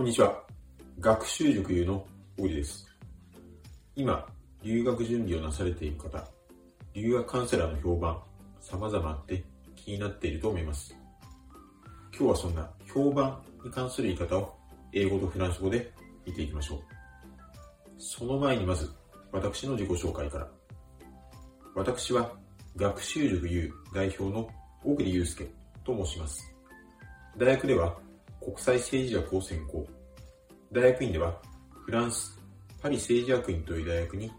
こんにちは。学習塾優の小栗です。今、留学準備をなされている方、留学カウンセラーの評判、様々あって気になっていると思います。今日はそんな評判に関する言い方を英語とフランス語で見ていきましょう。その前にまず、私の自己紹介から。私は、学習塾 U 代表の小栗祐介と申します。大学では国際政治学を専攻。大学院ではフランスパリ政治学院という大学に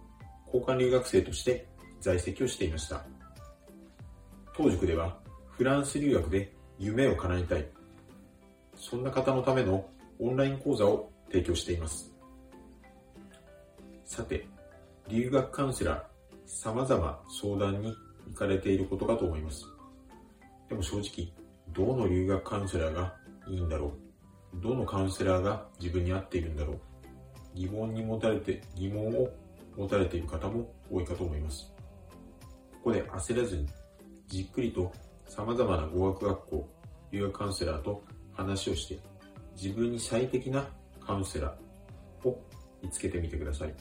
交換留学生として在籍をしていました。当塾ではフランス留学で夢を叶えたい。そんな方のためのオンライン講座を提供しています。さて、留学カウンセラー、様々相談に行かれていることかと思います。でも正直、どの留学カウンセラーがいいんだろうどのカウンセラーが自分に合っているんだろう疑問に持たれて、疑問を持たれている方も多いかと思います。ここで焦らずに、じっくりと様々な語学学校、留学カウンセラーと話をして、自分に最適なカウンセラーを見つけてみてください。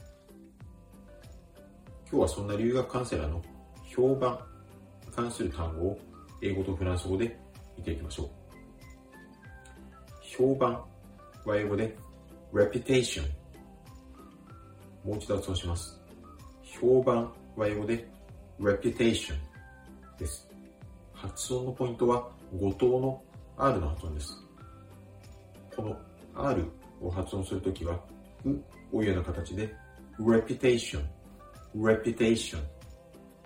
今日はそんな留学カウンセラーの評判に関する単語を英語とフランス語で見ていきましょう。評判は英語で reputation もう一度発音します。評判は英語で reputation です。発音のポイントは語頭の R の発音です。この R を発音するときは、うをいうような形で reputation, reputation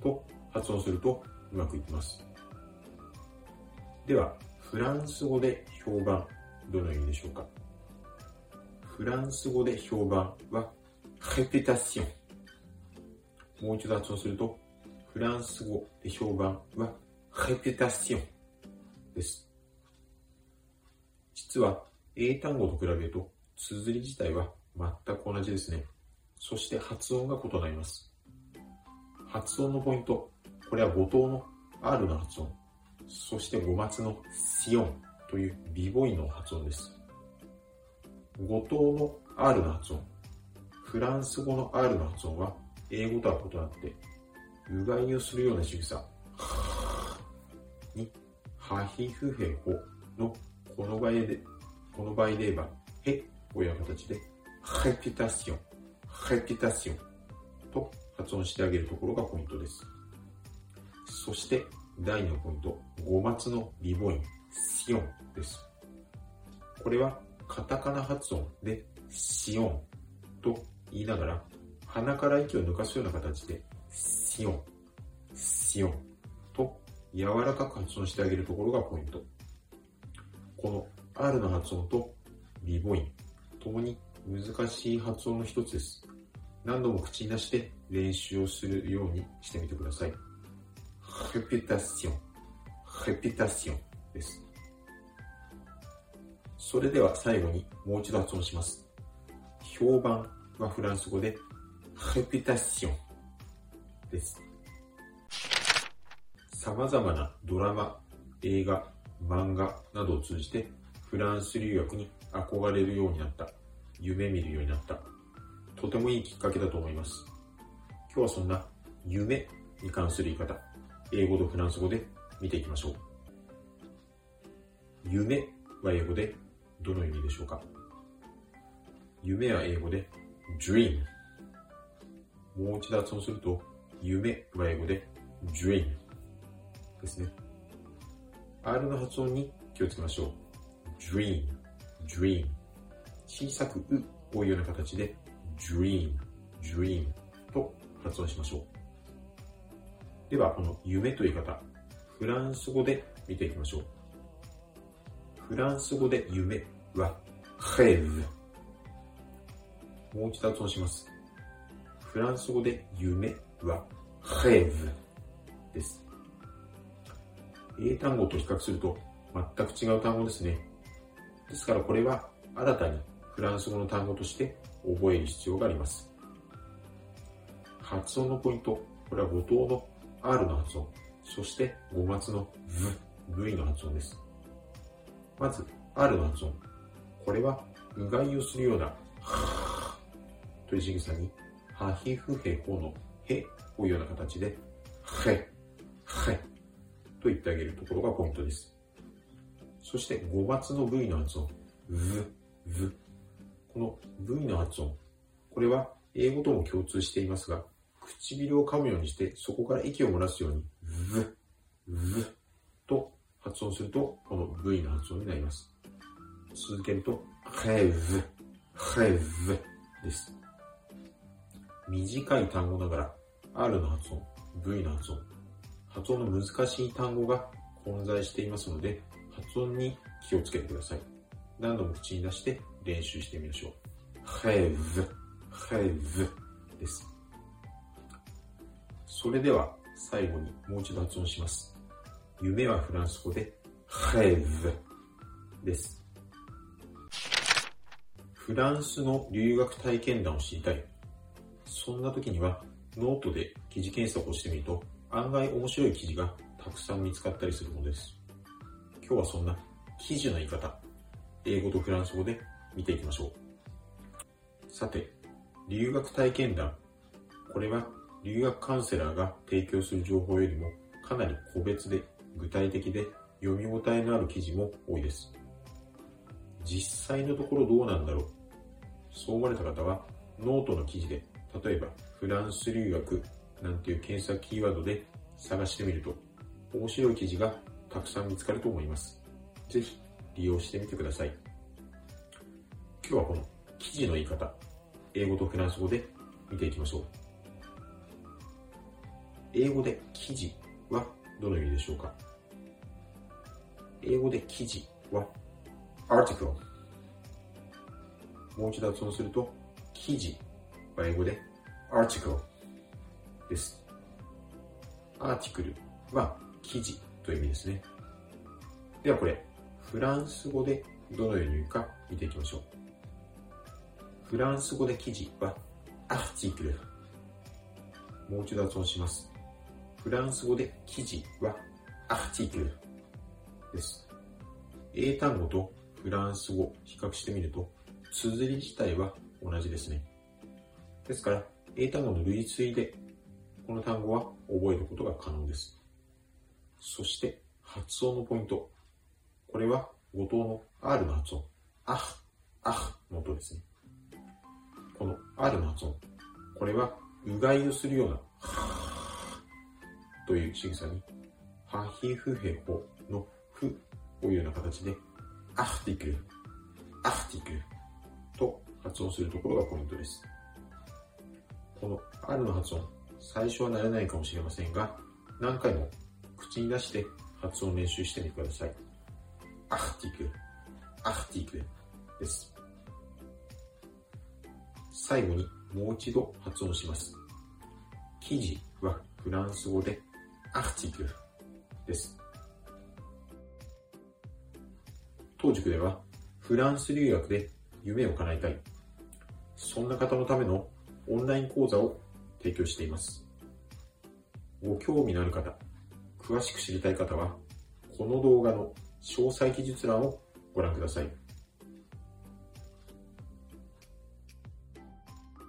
と発音するとうまくいきます。では、フランス語で評判どの意味でしょうか？フランス語で評判は、レペタション。もう一度発音すると、フランス語で評判は、レペタションです。実は、英単語と比べると、綴り自体は全く同じですね。そして発音が異なります。発音のポイント、これは語頭の R の発音、そして語末のシオンというビボイの発音です。語頭の R の発音、フランス語の R の発音は英語とは異なって、うがいをするような仕草。に、ハヒフヘホのこの場合で、この場合で言えば、ヘという形で、ヘピタシオン、ヘピタシオン。と発音してあげるところがポイントです。そして、第2のポイント、語末のビボイン、シオンです。これはカタカナ発音でシオンと言いながら鼻から息を抜かすような形でシオン、シオンと柔らかく発音してあげるところがポイント。この R の発音とビボインともに難しい発音の一つです。何度も口に出して練習をするようにしてみてください。レピタシオン、レピタシオンです。それでは最後にもう一度発音します。評判はフランス語で、レピタシオンです。様々なドラマ、映画、漫画などを通じてフランス留学に憧れるようになった。夢見るようになった。とてもいいきっかけだと思います。今日はそんな夢に関する言い方、英語とフランス語で見ていきましょう。夢は英語でどの意味でしょうか？夢は英語で dream。もう一度発音すると、夢は英語で dream ですね。R の発音に気をつけましょう。dream, dream。小さくうをいうような形で dream, dream と発音しましょう。では、この夢という方、フランス語で見ていきましょう。フランス語で夢は、ヘーブ。もう一度発音します。フランス語で夢は、ヘーブです。英単語と比較すると全く違う単語ですね。ですからこれは新たにフランス語の単語として覚える必要があります。発音のポイント、これは語頭の R の発音、そして語末の V、V の発音です。まず、R の発音。これはうがいをするような、という仕草に、はひふへほのへをいうような形で、へ、へ、と言ってあげるところがポイントです。そして、語末の V の発音、v、v。この V の発音、これは英語とも共通していますが、唇を噛むようにして、そこから息を漏らすように、v、v と発音すると、この V の発音になります。続けると、have, have です。短い単語ながら、R の発音、V の発音、発音の難しい単語が混在していますので、発音に気をつけてください。何度も口に出して練習してみましょう。have, have です。それでは最後にもう一度発音します。夢はフランス語で have です。フランスの留学体験談を知りたい。そんな時にはノートで記事検索をしてみると案外面白い記事がたくさん見つかったりするのです。今日はそんな記事の言い方、英語とフランス語で見ていきましょう。さて、留学体験談。これは留学カウンセラーが提供する情報よりもかなり個別で具体的で読み応えのある記事も多いです。実際のところどうなんだろうそう思われた方はノートの記事で例えばフランス留学なんていう検索キーワードで探してみると面白い記事がたくさん見つかると思います。ぜひ利用してみてください。今日はこの記事の言い方、英語とフランス語で見ていきましょう。英語で記事はどの意味でしょうか？英語で記事は？article もう一度発音すると記事は英語で article です。アーティクルは記事という意味ですね。ではこれ、フランス語でどのように言うか見ていきましょう。フランス語で記事はアーティクル。もう一度発音します。フランス語で記事はアーティクルです。英単語とフランス語比較してみると、綴り自体は同じですね。ですから、英単語の類推で、この単語は覚えることが可能です。そして、発音のポイント。これは、語頭の R の発音。あ、あの音ですね。この R の発音。これは、うがいをするような、という仕草に、ハヒフヘホのフというような形で、アフティクル、アフティクルと発音するところがポイントです。この R の発音、最初は慣れないかもしれませんが、何回も口に出して発音練習してみてください。アフティクル、アフティクルです。最後にもう一度発音します。記事はフランス語でアフティクルです。当塾ではフランス留学で夢を叶えたい。そんな方のためのオンライン講座を提供しています。ご興味のある方、詳しく知りたい方は、この動画の詳細記述欄をご覧ください。